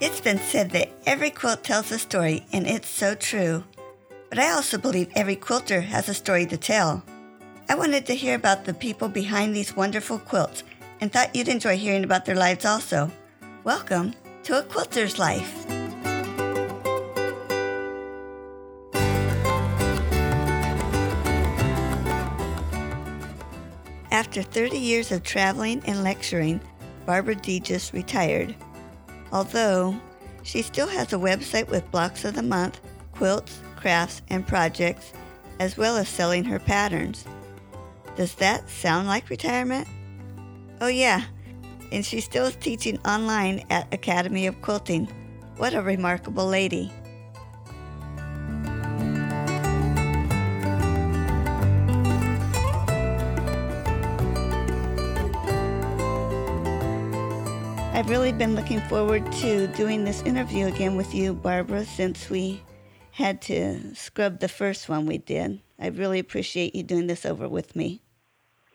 It's been said that every quilt tells a story, and it's so true. But I also believe every quilter has a story to tell. I wanted to hear about the people behind these wonderful quilts and thought you'd enjoy hearing about their lives also. Welcome to A Quilter's Life. After 30 years of traveling and lecturing, Barbara Dieges retired. Although she still has a website with blocks of the month, quilts, crafts, and projects, as well as selling her patterns. Does that sound like retirement? Oh, yeah, and she still is teaching online at Academy of Quilting. What a remarkable lady. I've really been looking forward to doing this interview again with you, Barbara, since we had to scrub the first one we did. I really appreciate you doing this over with me.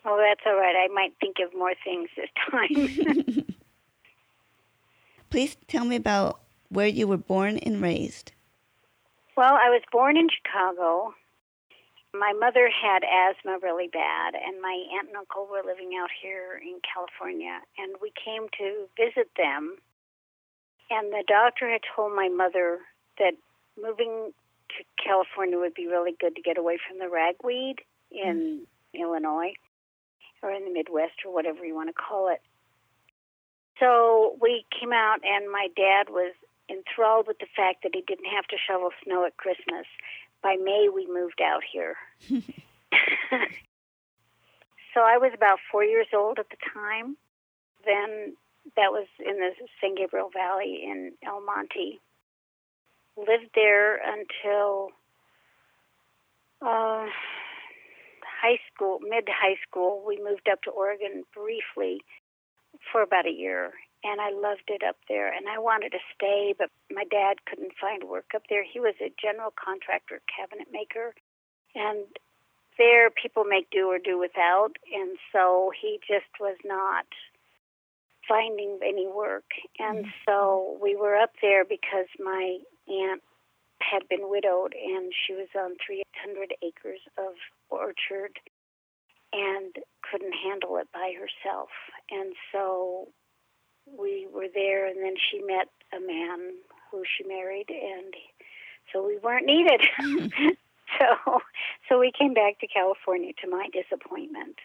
Oh, that's all right. I might think of more things this time. Please tell me about where you were born and raised. Well, I was born in Chicago. My mother had asthma really bad, and my aunt and uncle were living out here in California, and we came to visit them. And the doctor had told my mother that moving to California would be really good to get away from the ragweed in mm. Illinois or in the Midwest or whatever you want to call it. So we came out, and my dad was enthralled with the fact that he didn't have to shovel snow at Christmas. By May, we moved out here. so I was about four years old at the time. Then that was in the San Gabriel Valley in El Monte. Lived there until uh, high school, mid high school. We moved up to Oregon briefly for about a year, and I loved it up there. And I wanted to stay, but my dad couldn't find work up there. He was a general contractor, cabinet maker, and there people make do or do without, and so he just was not finding any work. And mm-hmm. so we were up there because my aunt had been widowed and she was on 300 acres of orchard and couldn't handle it by herself. And so we were there, and then she met a man who she married, and so we weren't needed. Hmm. so, so we came back to California to my disappointment.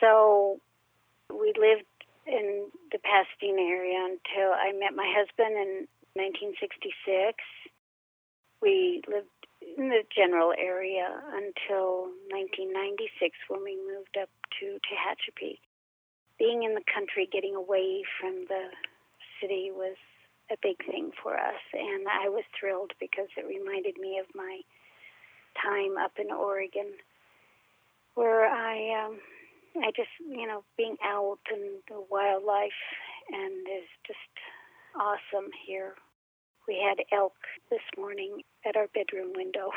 So we lived in the Pasadena area until I met my husband in 1966. We lived in the general area until 1996 when we moved up to Tehachapi. Being in the country, getting away from the city was a big thing for us, and I was thrilled because it reminded me of my time up in Oregon, where I, um, I just, you know, being out and the wildlife, and is just awesome here. We had elk this morning at our bedroom window.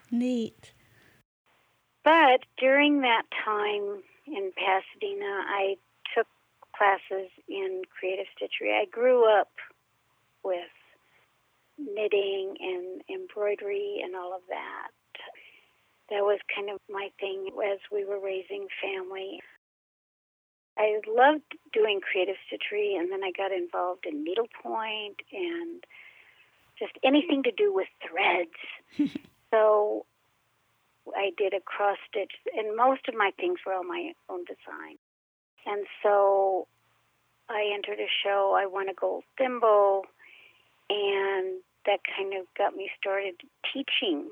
Neat. But during that time in Pasadena, I took classes in creative stitchery. I grew up with knitting and embroidery and all of that. That was kind of my thing as we were raising family. I loved doing creative stitchery, and then I got involved in needlepoint and just anything to do with threads. so I did a cross stitch, and most of my things were all my own design. And so I entered a show. I won a gold thimble, and that kind of got me started teaching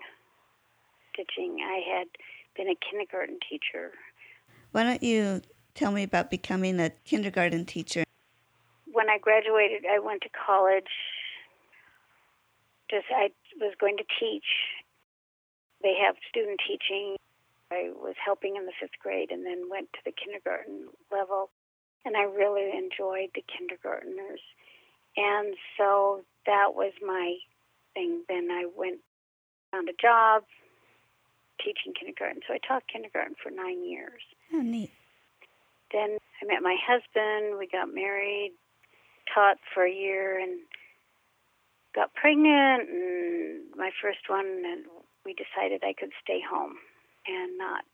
stitching. I had been a kindergarten teacher. Why don't you tell me about becoming a kindergarten teacher? When I graduated, I went to college just I was going to teach. Have student teaching. I was helping in the fifth grade and then went to the kindergarten level. And I really enjoyed the kindergartners. And so that was my thing. Then I went, found a job teaching kindergarten. So I taught kindergarten for nine years. Oh, neat. Then I met my husband. We got married. taught for a year and got pregnant and my first one and we decided I could stay home and not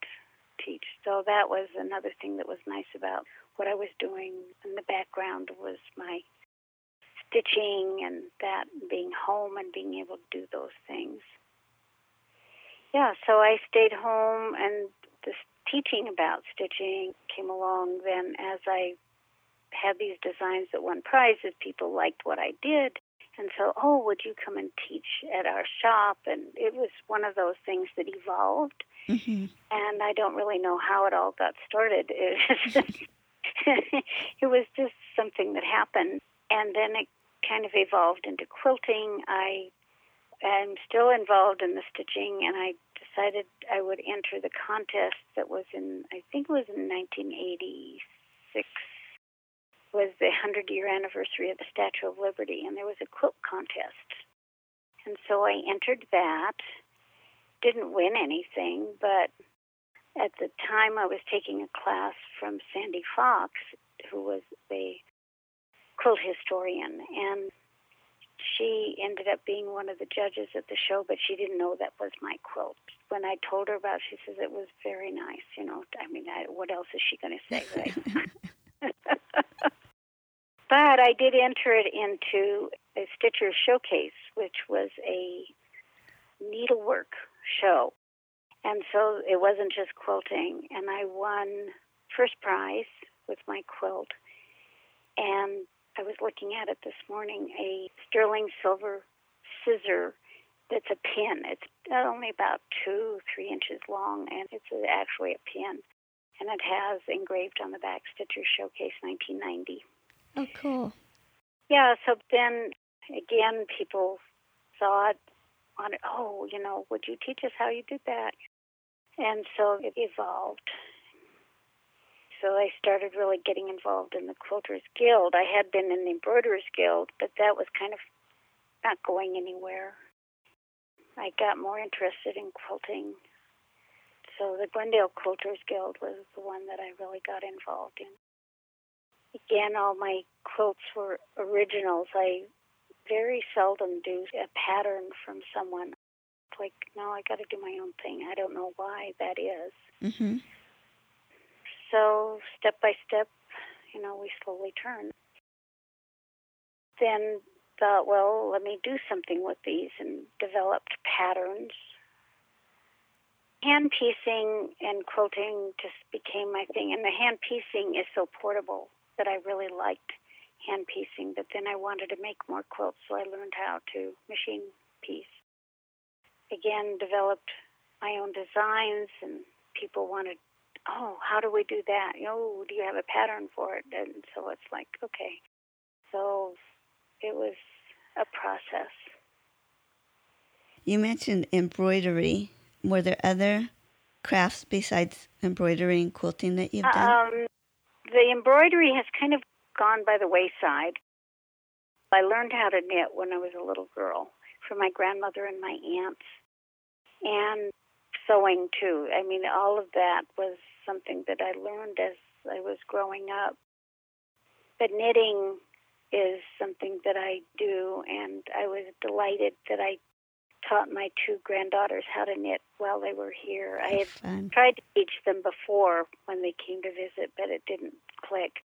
teach. So that was another thing that was nice about what I was doing in the background was my stitching and that being home and being able to do those things. Yeah, so I stayed home and this teaching about stitching came along then as I had these designs that won prizes, people liked what I did. And so, oh, would you come and teach at our shop? And it was one of those things that evolved. Mm-hmm. And I don't really know how it all got started. It, it was just something that happened. And then it kind of evolved into quilting. I am still involved in the stitching, and I decided I would enter the contest that was in, I think it was in 1986, was the 100 year anniversary of the Statue of Liberty, and there was a quilt contest. And so I entered that. Didn't win anything, but at the time I was taking a class from Sandy Fox, who was a quilt historian, and she ended up being one of the judges at the show, but she didn't know that was my quilt. When I told her about it, she says it was very nice. You know, I mean, I, what else is she going to say, right? but I did enter it into a Stitcher showcase, which was a needlework show. And so it wasn't just quilting. And I won first prize with my quilt. And I was looking at it this morning, a sterling silver scissor that's a pin. It's only about two, three inches long, and it's actually a pin. And it has engraved on the back Stitcher Showcase 1990. Oh, cool. Yeah, so then again, people it on it. Oh, you know, would you teach us how you did that? And so it evolved so I started really getting involved in the Quilters Guild. I had been in the Embroiderers Guild, but that was kind of not going anywhere. I got more interested in quilting. So the Glendale Quilters Guild was the one that I really got involved in. Again, all my quilts were originals. I very seldom do a pattern from someone. It's Like, no, I got to do my own thing. I don't know why that is. Mm-hmm so step by step, you know, we slowly turn. Then thought, well, let me do something with these and developed patterns. Hand piecing and quilting just became my thing, and the hand piecing is so portable that I really liked hand piecing. But then I wanted to make more quilts, so I learned how to machine piece. Again, developed my own designs, and people wanted oh, how do we do that? You know, do you have a pattern for it? And so it's like, okay. So it was a process. You mentioned embroidery. Were there other crafts besides embroidery and quilting that you've done? Um, the embroidery has kind of gone by the wayside. I learned how to knit when I was a little girl from my grandmother and my aunts. And sewing too. I mean, all of that was something that I learned as I was growing up. But knitting is something that I do, and I was delighted that I taught my two granddaughters how to knit while they were here. I had fun. tried to teach them before when they came to visit, but it didn't click.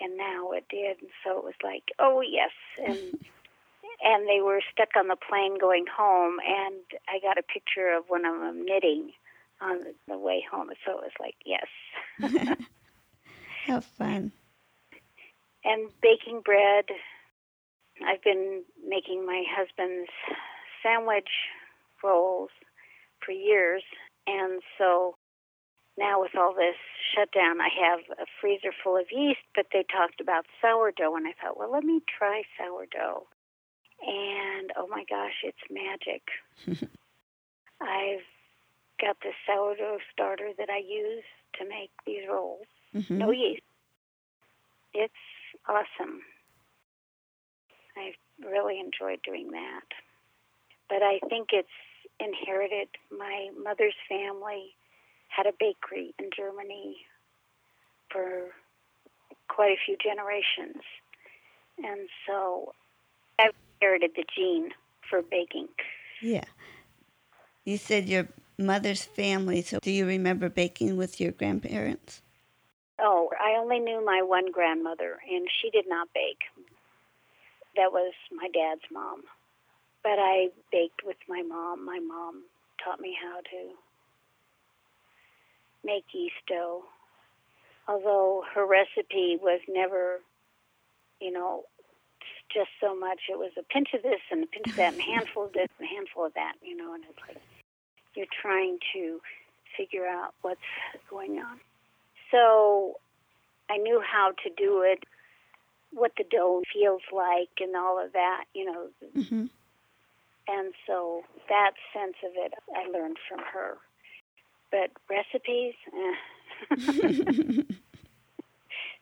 And now it did, and so it was like, oh yes, and and they were stuck on the plane going home, and I got a picture of one of them knitting, on the way home. So it was like, yes. How fun. And baking bread. I've been making my husband's sandwich rolls for years. And so now with all this shutdown, I have a freezer full of yeast, but they talked about sourdough. And I thought, well, let me try sourdough. And oh my gosh, it's magic. I've got this sourdough starter that I use to make these rolls. Mm-hmm. No yeast. It's awesome. I really enjoyed doing that. But I think it's inherited. My mother's family had a bakery in Germany for quite a few generations. And so I've inherited the gene for baking. Yeah. You said your mother's family, so do you remember baking with your grandparents? Oh, I only knew my one grandmother, and she did not bake. That was my dad's mom. But I baked with my mom. My mom taught me how to make yeast dough. Although her recipe was never, you know, just so much. It was a pinch of this and a pinch of that, and a handful of this and a handful of that, you know, and it's like you're trying to figure out what's going on. So I knew how to do it, what the dough feels like, and all of that, you know. Mm-hmm. And so that sense of it I learned from her. But recipes, eh.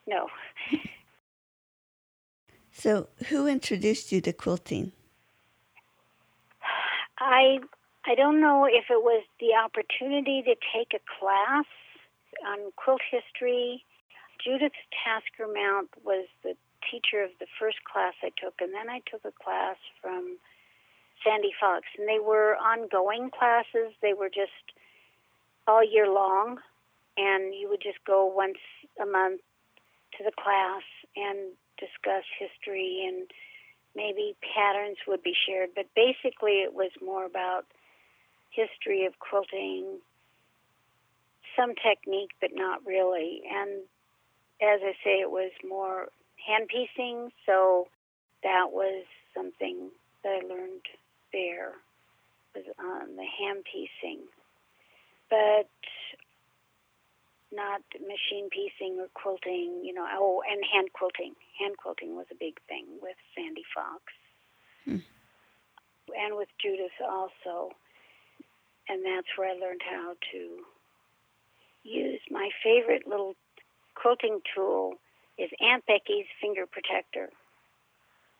no. So, who introduced you to quilting? I I don't know if it was the opportunity to take a class on quilt history. Judith Tasker Mount was the teacher of the first class I took, and then I took a class from Sandy Fox, and they were ongoing classes. They were just all year long, and you would just go once a month to the class and discuss history and maybe patterns would be shared. But basically, it was more about history of quilting, some technique, but not really. And as I say, it was more hand piecing, so that was something that I learned there was on the hand piecing, but not machine piecing or quilting. You know, oh, and hand quilting. Hand quilting was a big thing with Sandy Fox, Hmm. and with Judith also. And that's where I learned how to use my favorite little quilting tool is Aunt Becky's finger protector.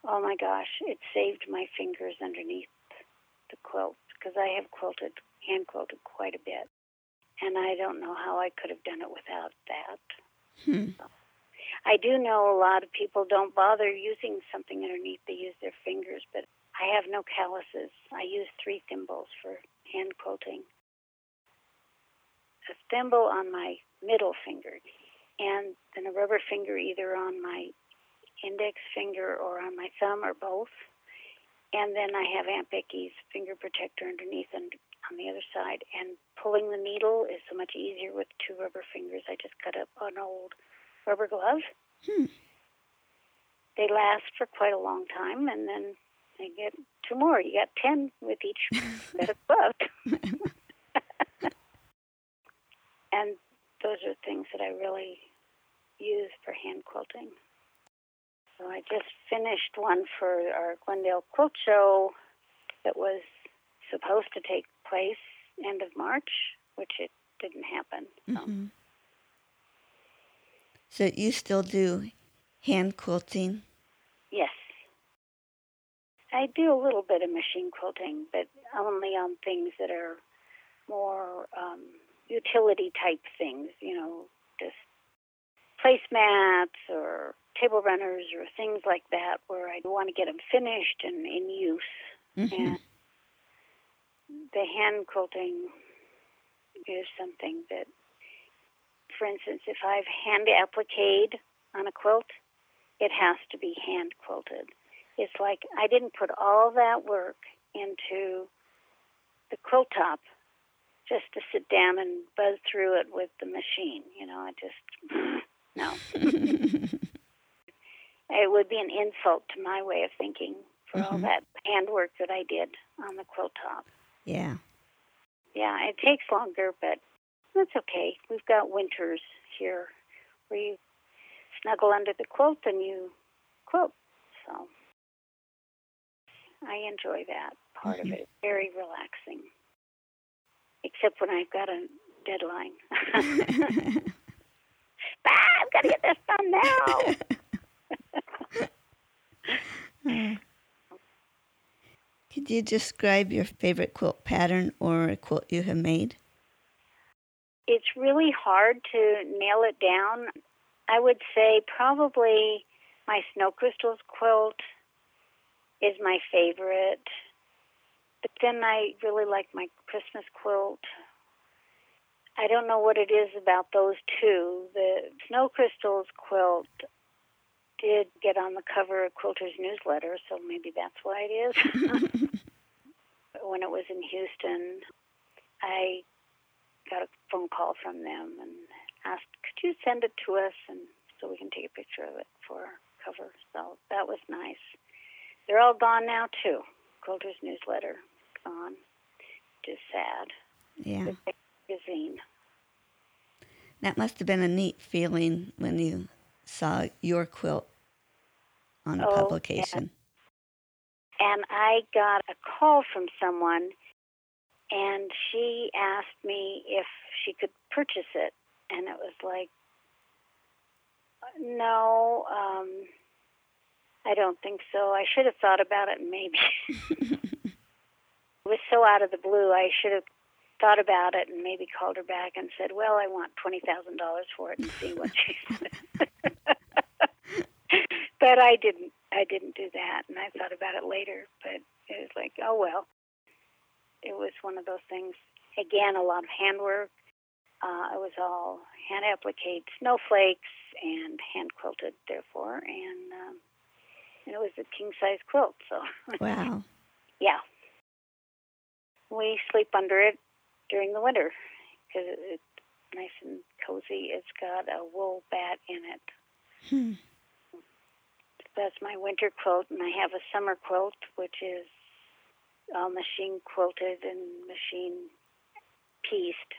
Oh my gosh, it saved my fingers underneath the quilt because I have quilted, hand quilted quite a bit. And I don't know how I could have done it without that. Hmm. I do know a lot of people don't bother using something underneath, they use their fingers, but I have no calluses. I use three thimbles for hand quilting. A thimble on my middle finger, and then a rubber finger either on my index finger or on my thumb or both. And then I have Aunt Becky's finger protector underneath and on the other side. And pulling the needle is so much easier with two rubber fingers. I just cut up an old rubber glove. Hmm. They last for quite a long time, and then I get two more. You got ten with each set of gloves. and those are things that I really use for hand quilting. So I just finished one for our Glendale Quilt Show that was supposed to take place end of March, which it didn't happen. So. Mhm. So, you still do hand quilting? Yes. I do a little bit of machine quilting, but only on things that are more um, utility type things, you know, placemats or table runners or things like that where I want to get them finished and in use. Mhm. And the hand quilting is something that, for instance, if I've hand appliqued on a quilt, it has to be hand quilted. It's like I didn't put all that work into the quilt top just to sit down and buzz through it with the machine. You know, I just, no. it would be an insult to my way of thinking for all Mhm. that handwork that I did on the quilt top. yeah. Yeah, it takes longer, but that's okay. We've got winters here where you snuggle under the quilt and you quilt. So I enjoy that part of Mhm. it. Very relaxing. Except when I've got a deadline. ah, I've got to get this done now. Could you describe your favorite quilt pattern or a quilt you have made? it's really hard to nail it down. I would say probably My snow crystals quilt is my favorite. But then I really like my Christmas quilt. I don't know what it is about those two. The Snow Crystals quilt did get on the cover of Quilter's newsletter, so maybe that's why it is. when it was in Houston, I got a phone call from them and asked, "Could you send it to us and so we can take a picture of it for our cover?" So that was nice. They're all gone now too. Quilter's newsletter gone. Just sad. Yeah. Magazine. That must have been a neat feeling when you saw your quilt on a Oh, publication. and I got a call from someone, and she asked me if she could purchase it, and it was like, no, um, I don't think so. I should have thought about it, maybe it was so out of the blue. I should have thought about it and maybe called her back and said, "Well, I want twenty thousand dollars for it," and see what she said. but I didn't. I didn't do that, and I thought about it later. But it was like, oh well. It was one of those things. Again, a lot of handwork. Uh, it was all hand appliqued snowflakes and hand quilted, therefore, and um, and it was a king size quilt. So Wow. yeah, we sleep under it during the winter because it's nice and cozy. It's got a wool bat in it. Hmm. That's my winter quilt, and I have a summer quilt, which is all machine quilted and machine pieced.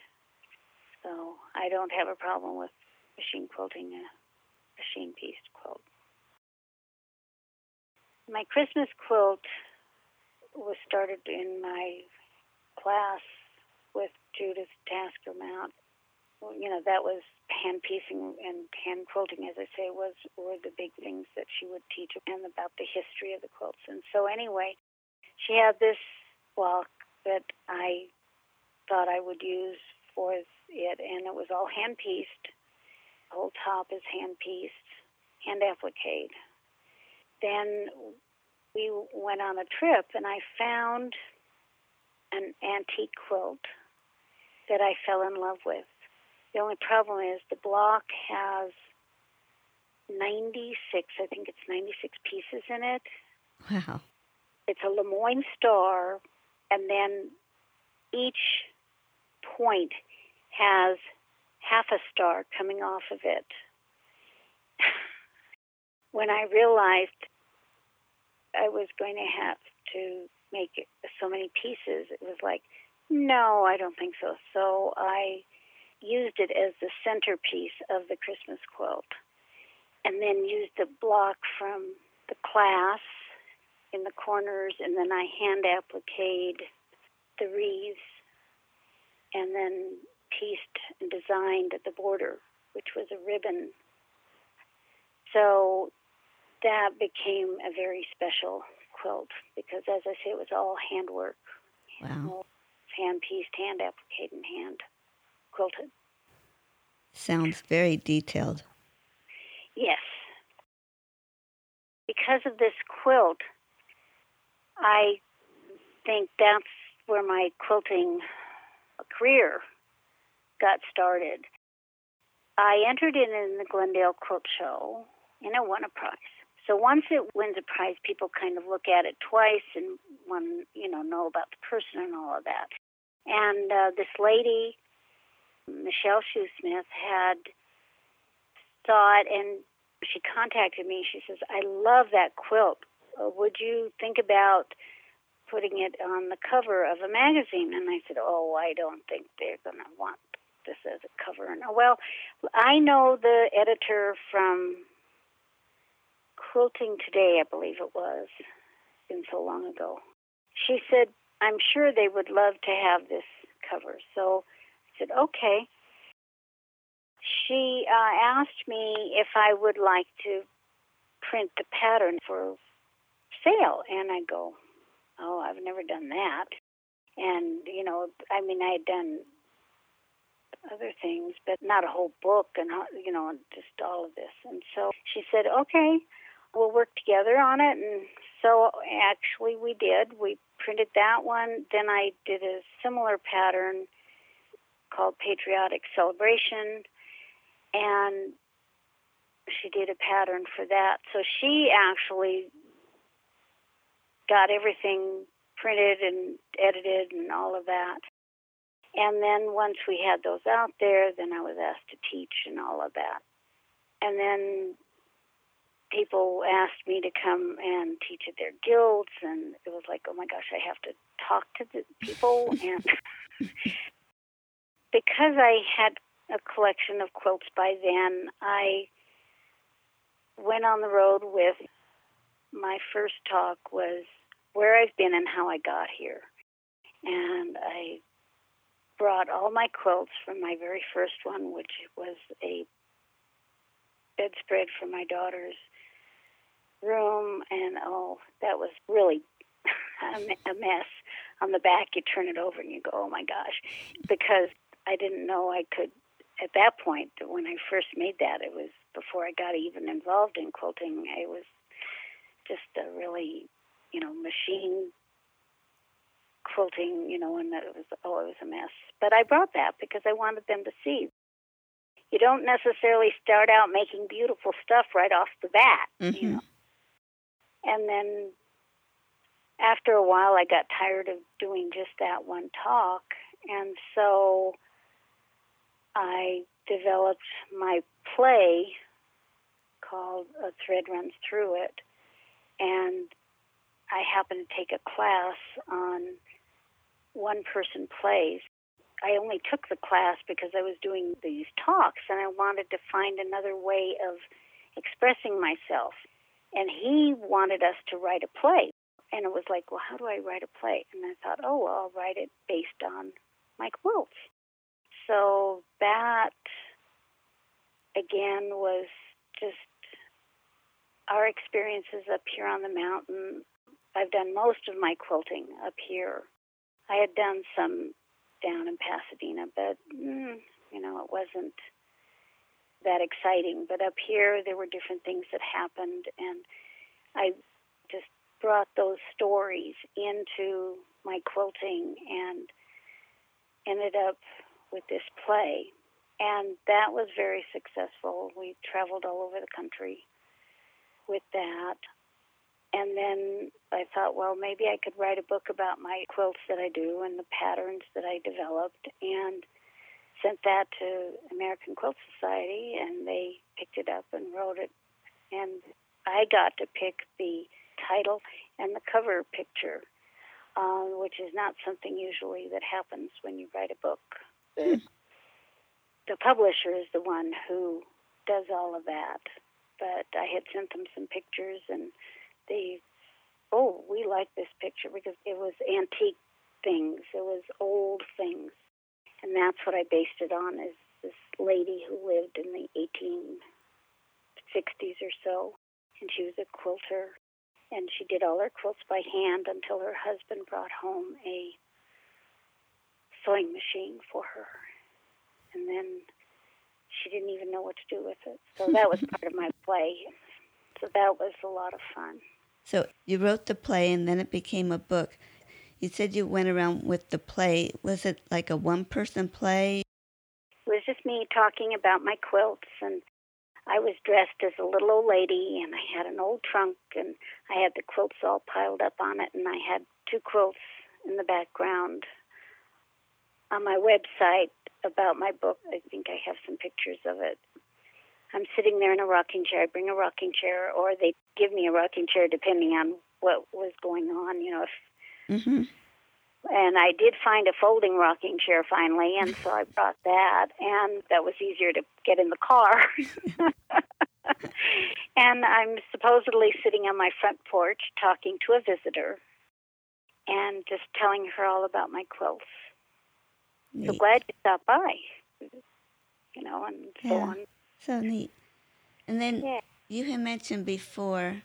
So I don't have a problem with machine quilting a machine pieced quilt. My Christmas quilt was started in my class with Judith Tasker Mount. You know, that was hand piecing and hand quilting, as I say, was were the big things that she would teach and about the history of the quilts. And so anyway, she had this block that I thought I would use for it, and it was all hand pieced. The whole top is hand pieced, hand appliqued. Then we went on a trip, and I found an antique quilt that I fell in love with. The only problem is the block has 96, I think it's 96 pieces in it. Wow. It's a Lemoyne star, and then each point has half a star coming off of it. when I realized I was going to have to make so many pieces, it was like, no, I don't think so. So I used it as the centerpiece of the Christmas quilt, and then used the block from the class in the corners, and then I hand appliqued the wreaths, and then pieced and designed the border, which was a ribbon. So that became a very special quilt because, as I say, it was all handwork, Wow. Hand pieced, hand appliqued, and hand quilted. Sounds very detailed. Yes. Because of this quilt, I think that's where my quilting career got started. I entered in in the Glendale Quilt Show and it won a prize. So once it wins a prize, people kind of look at it twice and want you know know about the person and all of that. And uh, this lady, Michelle Shoesmith, had it and she contacted me. She says, "I love that quilt. Uh, would you think about putting it on the cover of a magazine?" And I said, "Oh, I don't think they're going to want this as a cover." And well, I know the editor from Quilting Today, I believe it was. It's been so long ago. She said, "I'm sure they would love to have this cover." So I said, "Okay." She uh, asked me if I would like to print the pattern for sale, and I go, "Oh, I've never done that." And you know, I mean, I had done other things, but not a whole book, and uh, you know, just all of this. And so she said, "Okay, we'll work together on it. And so actually, we did. We printed that one. Then I did a similar pattern called Patriotic Celebration, and she did a pattern for that. So she actually got everything printed and edited and all of that. And then once we had those out there, then I was asked to teach and all of that. And then people asked me to come and teach at their guilds, and it was like, oh my gosh, I have to talk to the people. and because I had a collection of quilts by then, I went on the road with my first talk was where I've been and how I got here. And I brought all my quilts from my very first one, which was a bedspread for my daughter's room, and oh, that was really a mess. On the back, you turn it over and you go, oh my gosh, because I didn't know I could. At that point, when I first made that, it was before I got even involved in quilting. It was just a really, you know, machine quilting, you know, and that it was oh, it was a mess. But I brought that because I wanted them to see. You don't necessarily start out making beautiful stuff right off the bat, mm-hmm. you know. And then after a while, I got tired of doing just that one talk, and so I developed my play called A Thread Runs Through It, and I happened to take a class on one person plays. I only took the class because I was doing these talks and I wanted to find another way of expressing myself. And he wanted us to write a play. And it was like, well, how do I write a play? And I thought, oh, well, I'll write it based on my quilts. So that, again, was just our experiences up here on the mountain. I've done most of my quilting up here I had done some down in Pasadena, but mm, you know it wasn't that exciting. But up here, there were different things that happened, and I just brought those stories into my quilting and ended up with this play. And that was very successful. We traveled all over the country with that. And then I thought, well, maybe I could write a book about my quilts that I do and the patterns that I developed, and sent that to American Quilt Society, and they picked it up and wrote it. And I got to pick the title and the cover picture, um, which is not something usually that happens when you write a book. The, hmm. the publisher is the one who does all of that. But I had sent them some pictures and they, oh, we like this picture because it was antique things, it was old things, and that's what I based it on. Is this lady who lived in the 1860s or so, and she was a quilter, and she did all her quilts by hand until her husband brought home a sewing machine for her, and then she didn't even know what to do with it. So that was part of my play. So that was a lot of fun. So you wrote the play and then it became a book. You said you went around with the play. Was it like a one person play? It was just me talking about my quilts and I was dressed as a little old lady and I had an old trunk and I had the quilts all piled up on it and I had two quilts in the background. On my website about my book, I think I have some pictures of it. I'm sitting there in a rocking chair. I bring a rocking chair, or they give me a rocking chair depending on what was going on. You know, if mm-hmm. and I did find a folding rocking chair finally, and so I brought that, and that was easier to get in the car. and I'm supposedly sitting on my front porch talking to a visitor, and just telling her all about my quilts. Neat. So glad you stopped by. You know, and so yeah. on. So neat. And then yeah. you had mentioned before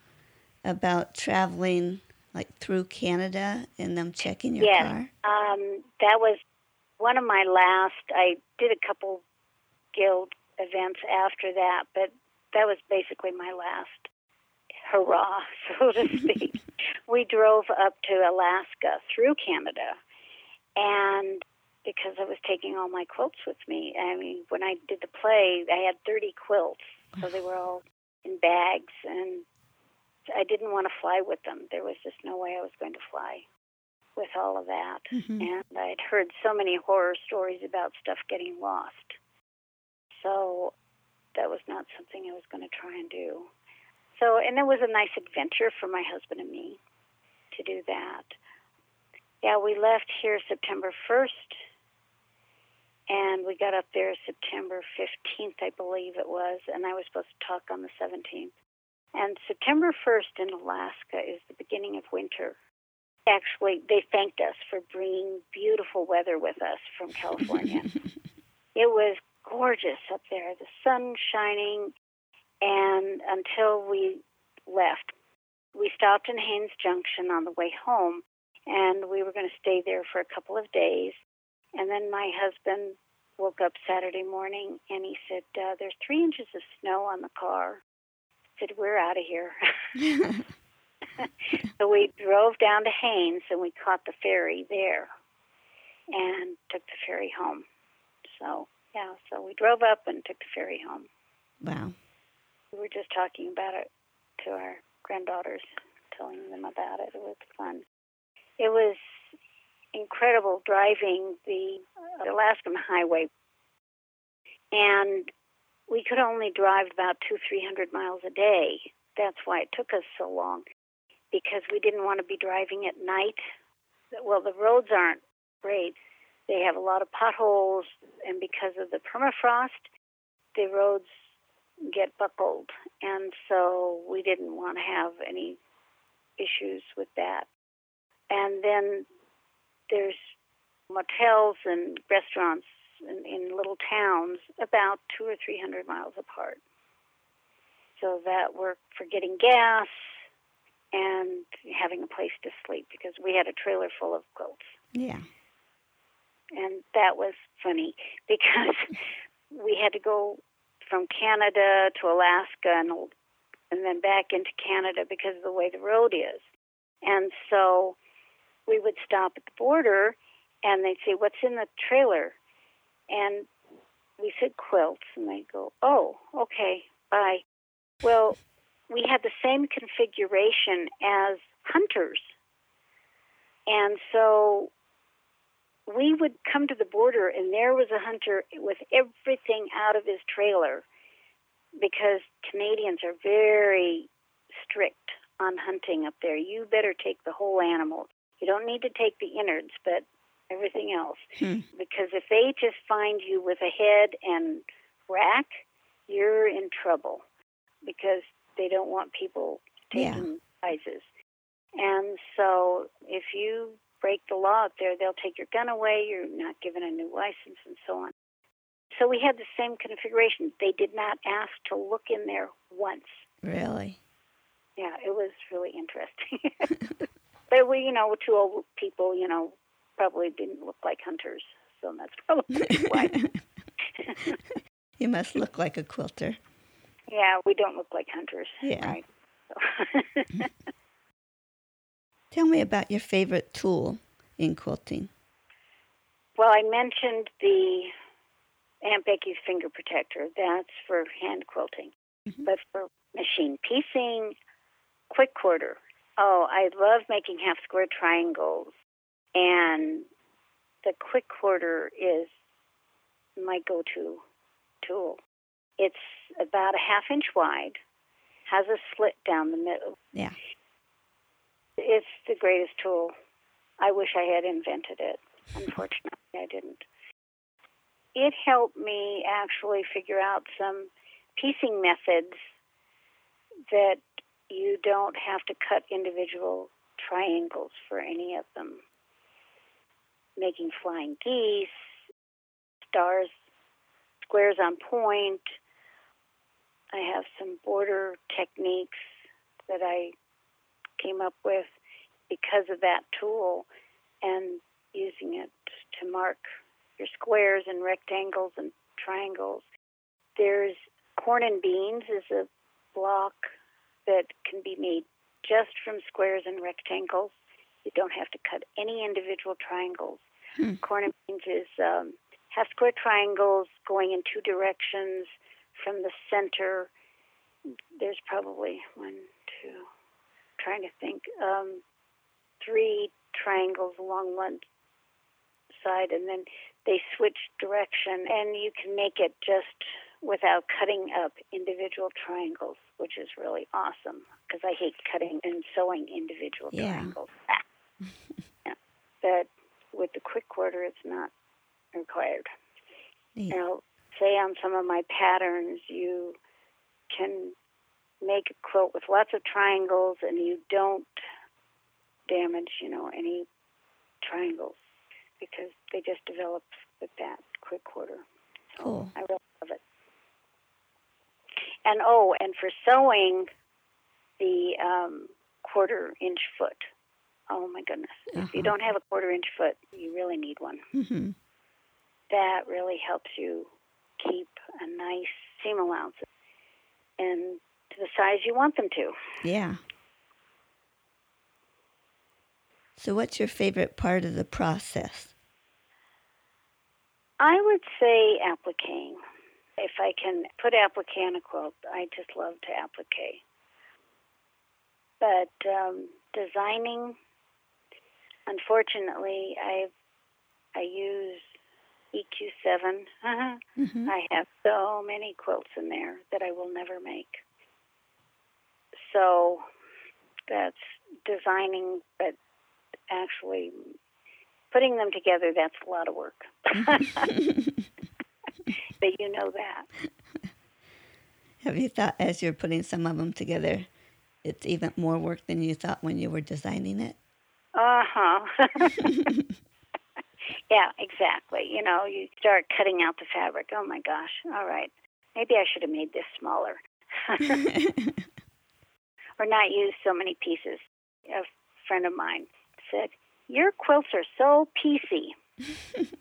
about traveling like through Canada and them checking your yes. car. Um, that was one of my last. I did a couple guild events after that, but that was basically my last hurrah, so to speak. we drove up to Alaska through Canada, and because I was taking all my quilts with me. I mean, when I did the play, I had 30 quilts, so they were all in bags, and I didn't want to fly with them. There was just no way I was going to fly with all of that. Mm-hmm. And I'd heard so many horror stories about stuff getting lost. So that was not something I was going to try and do. So, and it was a nice adventure for my husband and me to do that. Yeah, we left here September 1st, and we got up there September 15th, I believe it was, and I was supposed to talk on the 17th. And September 1st in Alaska is the beginning of winter. Actually, they thanked us for bringing beautiful weather with us from California. it was gorgeous up there, the sun shining, and until we left, we stopped in Haines Junction on the way home, and we were going to stay there for a couple of days. And then my husband woke up Saturday morning and he said, uh, There's three inches of snow on the car. Said, We're out of here. so we drove down to Haines and we caught the ferry there and took the ferry home. So yeah, so we drove up and took the ferry home. Wow. We were just talking about it to our granddaughters, telling them about it. It was fun. It was incredible driving the Alaskan highway, and we could only drive about two, three hundred miles a day. That's why it took us so long, because we didn't want to be driving at night. Well, the roads aren't great, they have a lot of potholes, and because of the permafrost, the roads get buckled, and so we didn't want to have any issues with that. And then there's motels and restaurants in, in little towns about two or three hundred miles apart. So that worked for getting gas and having a place to sleep because we had a trailer full of quilts. Yeah and that was funny because we had to go from Canada to Alaska and and then back into Canada because of the way the road is. And so we would stop at the border and they'd say, What's in the trailer? And we said quilts and they'd go, Oh, okay, bye. Well, we had the same configuration as hunters. And so we would come to the border and there was a hunter with everything out of his trailer because Canadians are very strict on hunting up there. You better take the whole animal. You don't need to take the innards, but everything else. Hmm. Because if they just find you with a head and rack, you're in trouble because they don't want people taking yeah. prizes. And so if you break the law up there, they'll take your gun away, you're not given a new license, and so on. So we had the same configuration. They did not ask to look in there once. Really? Yeah, it was really interesting. but we, you know, two old people, you know, probably didn't look like hunters, so that's probably why. you must look like a quilter. Yeah, we don't look like hunters. Yeah. Right? So. Tell me about your favorite tool in quilting. Well, I mentioned the Aunt Becky's finger protector. That's for hand quilting. Mm-hmm. But for machine piecing, quick quarter. Oh, I love making half square triangles. And the quick quarter is my go to tool. It's about a half inch wide, has a slit down the middle. Yeah. It's the greatest tool. I wish I had invented it. Unfortunately, I didn't. It helped me actually figure out some piecing methods that you don't have to cut individual triangles for any of them. Making flying geese, stars, squares on point. I have some border techniques that I came up with because of that tool and using it to mark your squares and rectangles and triangles. There's corn and beans is a block that can be made just from squares and rectangles. You don't have to cut any individual triangles. Hmm. Cornaments is um, half square triangles going in two directions from the center. There's probably one, two, trying to think, um, three triangles along one side, and then they switch direction, and you can make it just without cutting up individual triangles, which is really awesome because I hate cutting and sewing individual yeah. triangles. yeah. But with the quick quarter, it's not required. Yeah. Now, say on some of my patterns, you can make a quilt with lots of triangles and you don't damage, you know, any triangles because they just develop with that quick quarter. So cool. I really love it. And oh, and for sewing, the um, quarter inch foot. Oh my goodness! Uh-huh. If you uh-huh. don't have a quarter inch foot, you really need one. Mm-hmm. That really helps you keep a nice seam allowance and to the size you want them to. Yeah. So, what's your favorite part of the process? I would say appliquing. If I can put applique on a quilt, I just love to applique. But um, designing, unfortunately, I I use EQ7. mm-hmm. I have so many quilts in there that I will never make. So that's designing, but actually putting them together, that's a lot of work. but you know that. Have you thought, as you're putting some of them together, it's even more work than you thought when you were designing it? Uh huh. yeah, exactly. You know, you start cutting out the fabric. Oh my gosh, all right. Maybe I should have made this smaller. or not use so many pieces. A friend of mine said, Your quilts are so piecey.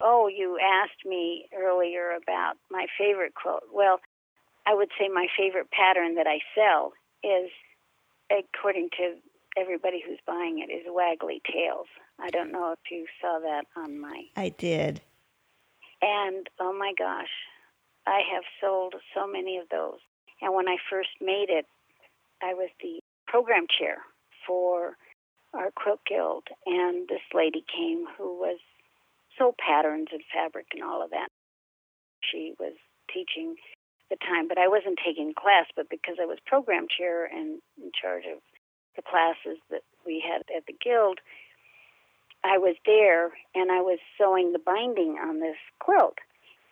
oh, you asked me earlier about my favorite quilt. Well, I would say my favorite pattern that I sell is, according to everybody who's buying it, is Waggly Tails. I don't know if you saw that on my. I did. And oh my gosh, I have sold so many of those. And when I first made it, I was the program chair for our quilt guild, and this lady came who was so patterns and fabric and all of that. She was teaching the time, but I wasn't taking class, but because I was program chair and in charge of the classes that we had at the guild, I was there and I was sewing the binding on this quilt.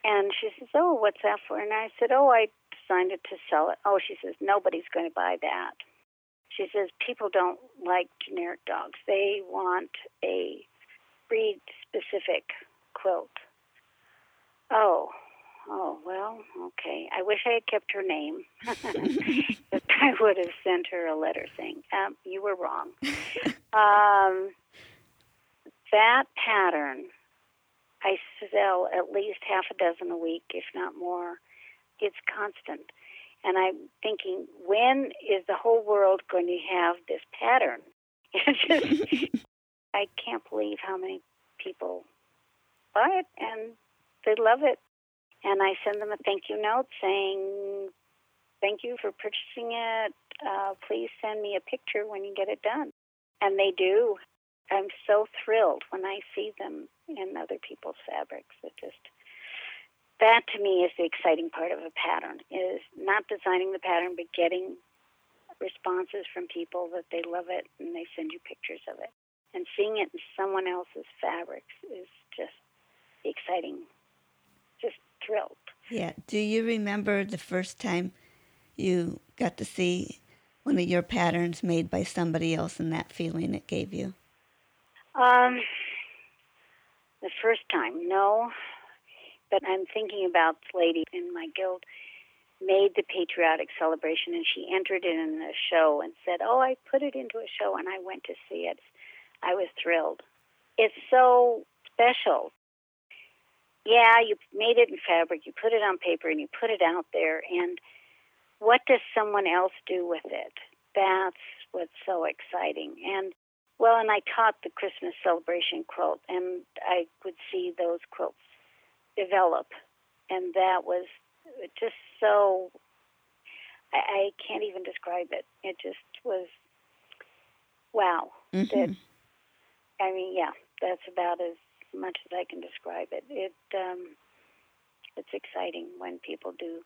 And she says, Oh, what's that for? And I said, Oh, I designed it to sell it. Oh, she says, Nobody's going to buy that. She says people don't like generic dogs. They want a breed specific quilt. Oh, oh, well, okay. I wish I had kept her name. I would have sent her a letter saying, um, you were wrong. um, that pattern, I sell at least half a dozen a week, if not more. It's constant. And I'm thinking, when is the whole world going to have this pattern? just, I can't believe how many people buy it and they love it. And I send them a thank you note saying, thank you for purchasing it. Uh, please send me a picture when you get it done. And they do. I'm so thrilled when I see them in other people's fabrics. It just that to me is the exciting part of a pattern is not designing the pattern but getting responses from people that they love it and they send you pictures of it and seeing it in someone else's fabrics is just exciting just thrilled yeah do you remember the first time you got to see one of your patterns made by somebody else and that feeling it gave you um the first time no but I'm thinking about this lady in my guild made the patriotic celebration and she entered it in a show and said, "Oh, I put it into a show and I went to see it." I was thrilled. It's so special. Yeah, you made it in fabric, you put it on paper and you put it out there and what does someone else do with it? That's what's so exciting. And well, and I taught the Christmas celebration quilt, and I would see those quilts develop, and that was just so. I, I can't even describe it. It just was wow. Mm-hmm. That I mean, yeah, that's about as much as I can describe it. It um, it's exciting when people do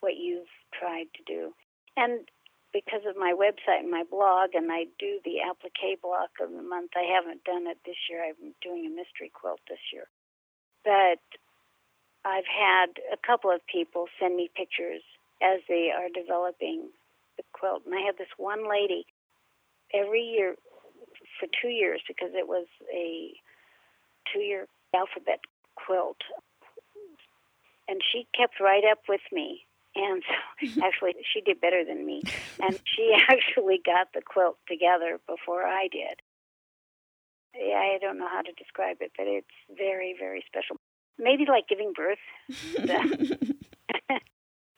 what you've tried to do, and because of my website and my blog, and I do the applique block of the month. I haven't done it this year. I'm doing a mystery quilt this year, but I've had a couple of people send me pictures as they are developing the quilt, and I had this one lady every year for two years because it was a two-year alphabet quilt, and she kept right up with me. And so mm-hmm. actually she did better than me. And she actually got the quilt together before i did. I don't know how to describe it but it's very very special. Maybe like giving birth.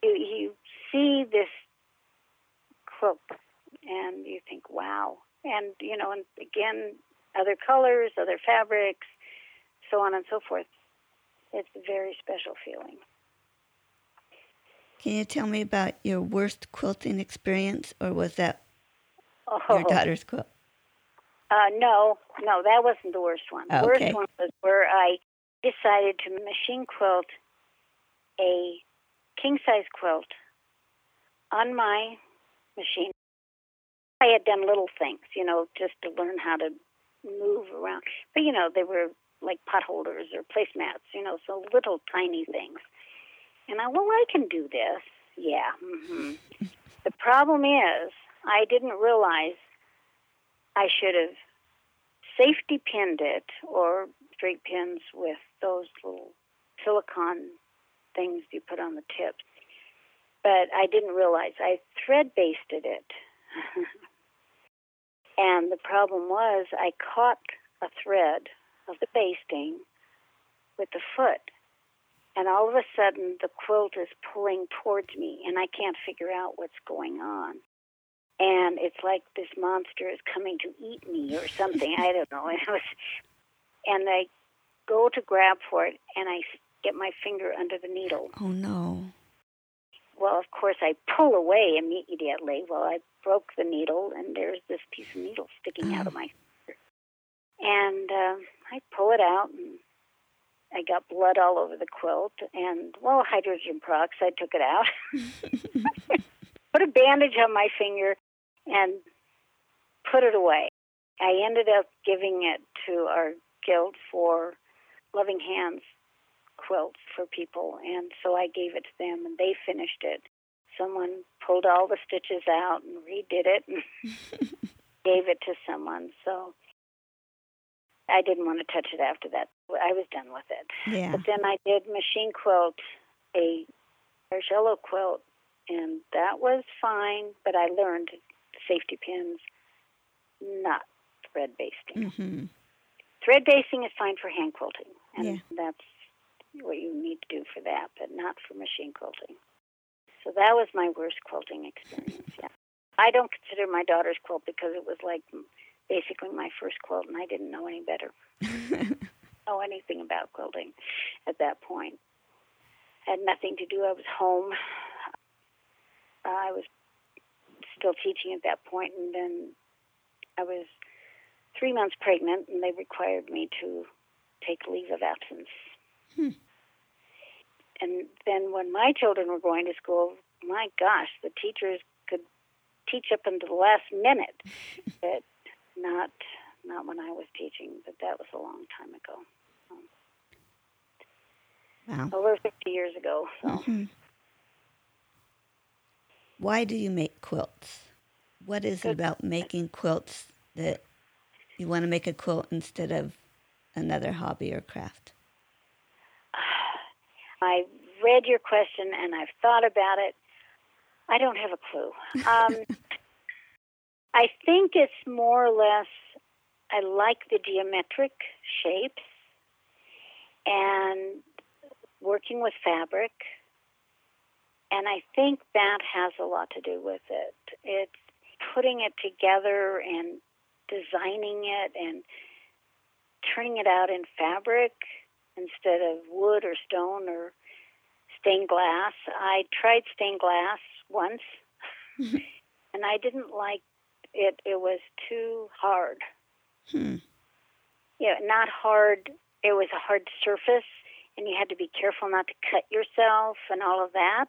You, you see this quilt and you think wow. And you know and again other colors other fabrics so on and so forth it's a very special feeling can you tell me about your worst quilting experience, or was that oh. your daughter's quilt? Uh, no, no, that wasn't the worst one. The Okay. worst one was where I decided to machine quilt a king size quilt on my machine. I had done little things, you know, just to learn how to move around. But, you know, they were like potholders or placemats, you know, so little tiny things. And I, well, I can do this. Yeah. hmm the problem is, I didn't realize I should have safety pinned it or straight pins with those little silicone things you put on the tips. But I didn't realize I thread basted it. and the problem was I caught a thread of the basting with the foot. And all of a sudden, the quilt is pulling towards me, and I can't figure out what's going on. And it's like this monster is coming to eat me or something. I don't know. And it was, and I go to grab for it, and I get my finger under the needle. Oh no. Well, of course, I pull away immediately. Well, I broke the needle, and there's this piece of needle sticking out of my finger. And uh, I pull it out, and I got blood all over the quilt. And, well, hydrogen peroxide took it out. put a bandage on my finger, and put it away. I ended up giving it to our guild for Loving Hands quilts for people, and so I gave it to them, and they finished it. Someone pulled all the stitches out and redid it and gave it to someone. So I didn't want to touch it after that. I was done with it. Yeah. But then I did machine quilt a Bargello quilt, and that was fine. But I learned safety pins, not thread basting. hmm Thread basting is fine for hand quilting, and Yeah. that's what you need to do for that, but not for machine quilting. So that was my worst quilting experience. Yeah, I don't consider my daughter's quilt because it was like basically my first quilt, and I didn't know any better, know anything about quilting at that point. I Had nothing to do. I was home. Uh, I was still teaching at that point, and then I was three months pregnant, and they required me to take leave of absence. Hmm. And then when my children were going to school, my gosh, the teachers could teach up until the last minute, but not not when I was teaching. But that was a long time ago, Wow. over 50 years ago. So. Mhm. Why do you make quilts? What is it about making quilts that you want to make a quilt instead of another hobby or craft? I read your question and I've thought about it. I don't have a clue. Um, I think it's more or less, I like the geometric shapes and working with fabric And I think that has a lot to do with it. It's putting it together and designing it and turning it out in fabric instead of wood or stone or stained glass. I tried stained glass once and I didn't like it. It was too hard. Hmm. Yeah, not hard. It was a hard surface, and you had to be careful not to cut yourself and all of that.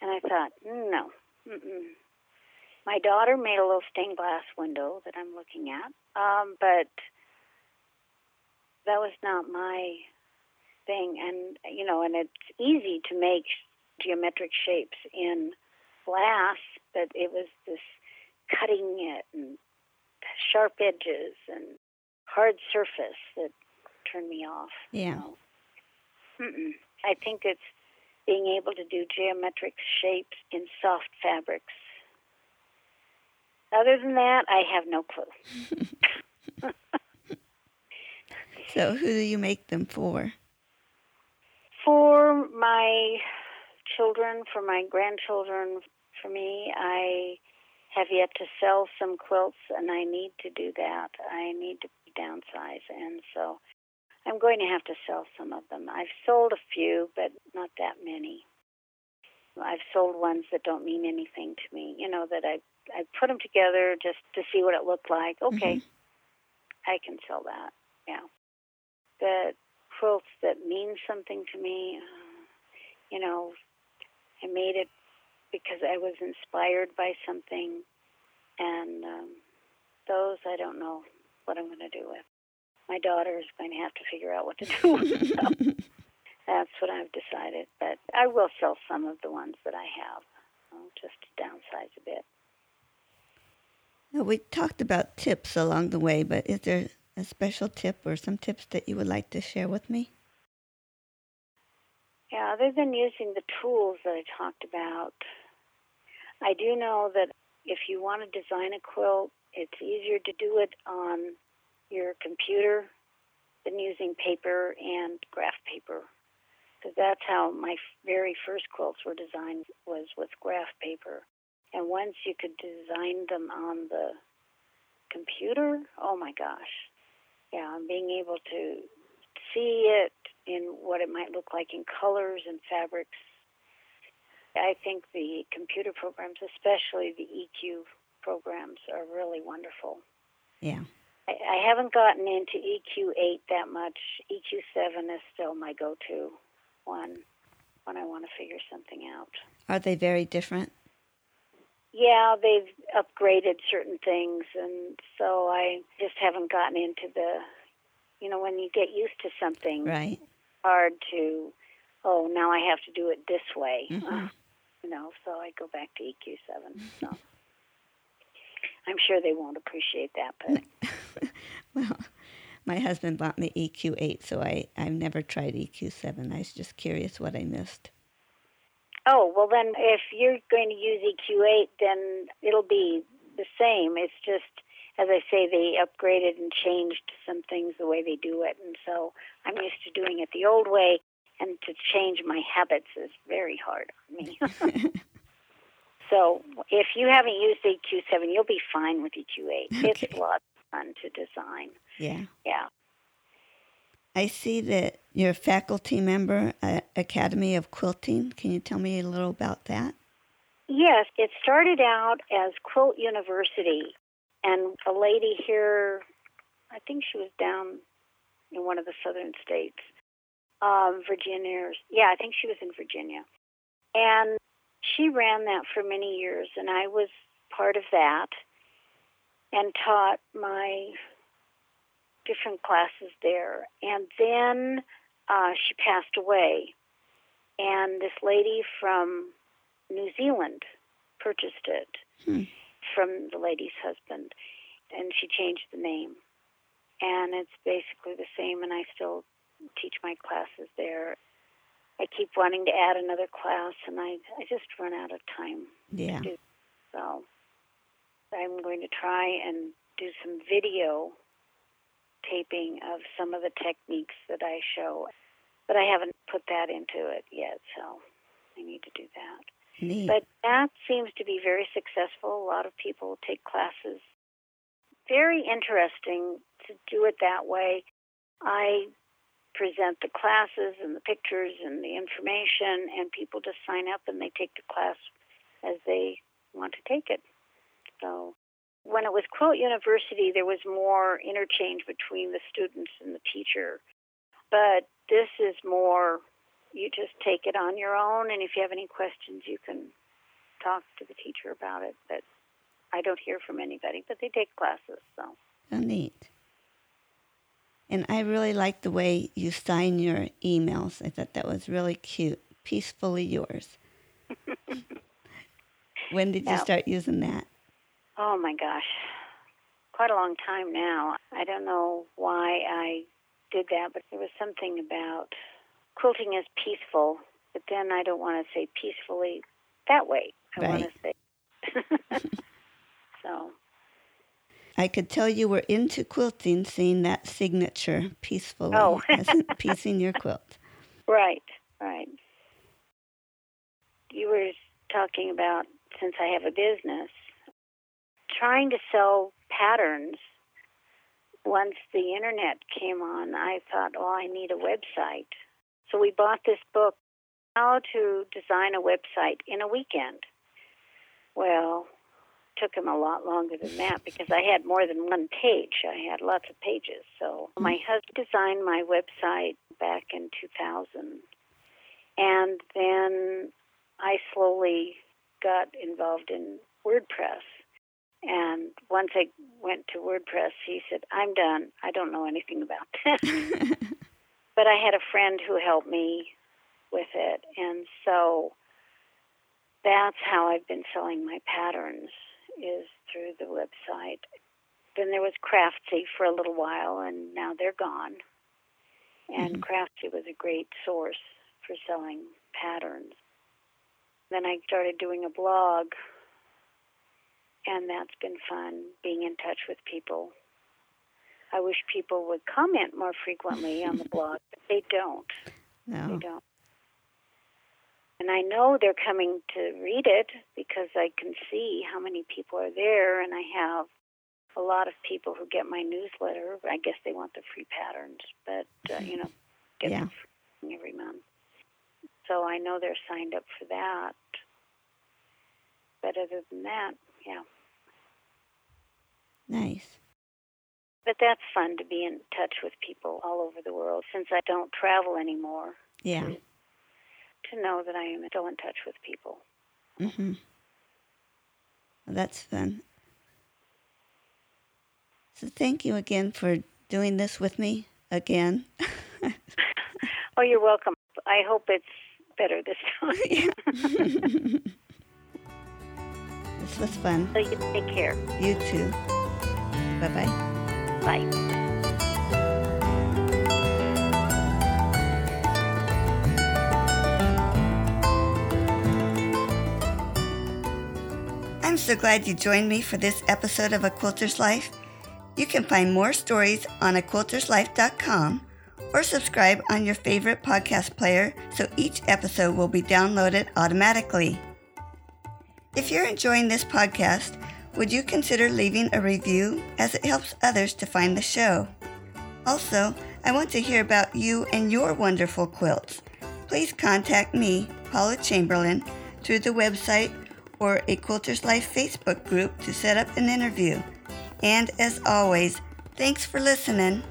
And I thought, no, mm-mm. My daughter made a little stained glass window that I'm looking at, um, but that was not my thing. And you know, and it's easy to make geometric shapes in glass, but it was this cutting it and sharp edges and hard surface that turn me off. Yeah. So, I think it's being able to do geometric shapes in soft fabrics. Other than that, I have no clue. so, who do you make them for? For my children, for my grandchildren, for me, I have yet to sell some quilts, and I need to do that. I need to downsize, and so I'm going to have to sell some of them. I've sold a few, but not that many. I've sold ones that don't mean anything to me. You know that I I put them together just to see what it looked like. Okay, mm-hmm. I can sell that. Yeah, but quilts that mean something to me. Uh, you know, I made it because I was inspired by something, and um, those I don't know what I'm going to do with. My daughter is going to have to figure out what to do with. them. that's what I've decided. But I will sell some of the ones that I have, just to downsize a bit. Now, we talked about tips along the way, but is there a special tip or some tips that you would like to share with me? Yeah, other than using the tools that I talked about, I do know that if you want to design a quilt, it's easier to do it on your computer than using paper and graph paper. Because that's how my very first quilts were designed was with graph paper. And once you could design them on the computer, oh my gosh. Yeah, being able to see it in what it might look like in colors and fabrics I think the computer programs, especially the EQ programs, are really wonderful. Yeah. I, I haven't gotten into EQ8 that much. EQ7 is still my go to one when I want to figure something out. Are they very different? Yeah, they've upgraded certain things, and so I just haven't gotten into the, you know, when you get used to something, right? Hard to, oh, now I have to do it this way. Mm-hmm you know, so I go back to EQ7. So I'm sure they won't appreciate that, but well, my husband bought me EQ8, so I I've never tried EQ7. I was just curious what I missed. Oh well, then if you're going to use EQ8, then it'll be the same. It's just as I say, they upgraded and changed some things the way they do it, and so I'm used to doing it the old way and to change my habits is very hard on me. so if you haven't used EQ7, you'll be fine with EQ8. Okay. It's a lot of fun to design. Yeah. Yeah. I see that you're a faculty member at Academy of Quilting. Can you tell me a little about that? Yes, it started out as Quilt University, and a lady here, I think she was down in one of the southern states, um, Virginia. Yeah, I think she was in Virginia. And she ran that for many years, and I was part of that and taught my different classes there. And then uh, she passed away, and this lady from New Zealand purchased it hmm. from the lady's husband, and she changed the name. And it's basically the same, and I still teach my classes there. I keep wanting to add another class, and I I just run out of time. Yeah. To do. So I'm going to try and do some video taping of some of the techniques that I show, but I haven't put that into it yet. So I need to do that. Neat. But that seems to be very successful. A lot of people take classes. Very interesting to do it that way. I present the classes and the pictures and the information, and people just sign up and they take the class as they want to take it. So when it was Quilt University, there was more interchange between the students and the teacher. But this is more, you just take it on your own, and if you have any questions, you can talk to the teacher about it. But I don't hear from anybody, but they take classes, so. Oh, neat. And I really like the way you sign your emails. I thought that was really cute. Peacefully yours. when did you start using that? Oh my gosh, quite a long time now. I don't know why I did that, but there was something about quilting is peaceful, but then I don't want to say peacefully that way. I want to say. so, I could tell you were into quilting seeing that signature peacefully Oh. piecing your quilt. right, right. You were talking about since I have a business, trying to sell patterns. Once the internet came on, I thought, oh, I need a website. So we bought this book, How to Design a Website in a Weekend. Well, took him a lot longer than that because I had more than one page. I had lots of pages. So mm-hmm. my husband designed my website back in 2000. And then I slowly got involved in WordPress. And once I went to WordPress, he said, I'm done. I don't know anything about that. but I had a friend who helped me with it. And so that's how I've been selling my patterns is through the website. Then there was Craftsy for a little while, and now they're gone. And Mhm. Craftsy was a great source for selling patterns. Then I started doing a blog, and that's been fun being in touch with people. I wish people would comment more frequently on the blog, but they don't. They No. don't. And I know they're coming to read it because I can see how many people are there, and I have a lot of people who get my newsletter. I guess they want the free patterns, but uh, you know, get Yeah. every month. So I know they're signed up for that. But other than that, yeah. Nice. But that's fun to be in touch with people all over the world since I don't travel anymore. Yeah. To know that I am still in touch with people. Mm-hmm. Well, that's fun. So thank you again for doing this with me again. Oh, you're welcome. I hope it's better this time. this was fun. so you take care. You too. Bye bye. Bye. I'm so glad you joined me for this episode of A Quilter's Life. You can find more stories on aquilterslife.com or subscribe on your favorite podcast player so each episode will be downloaded automatically. If you're enjoying this podcast, would you consider leaving a review as it helps others to find the show? Also, I want to hear about you and your wonderful quilts. Please contact me, Paula Chamberlain, through the website or a Quilter's Life Facebook group to set up an interview. And as always, thanks for listening.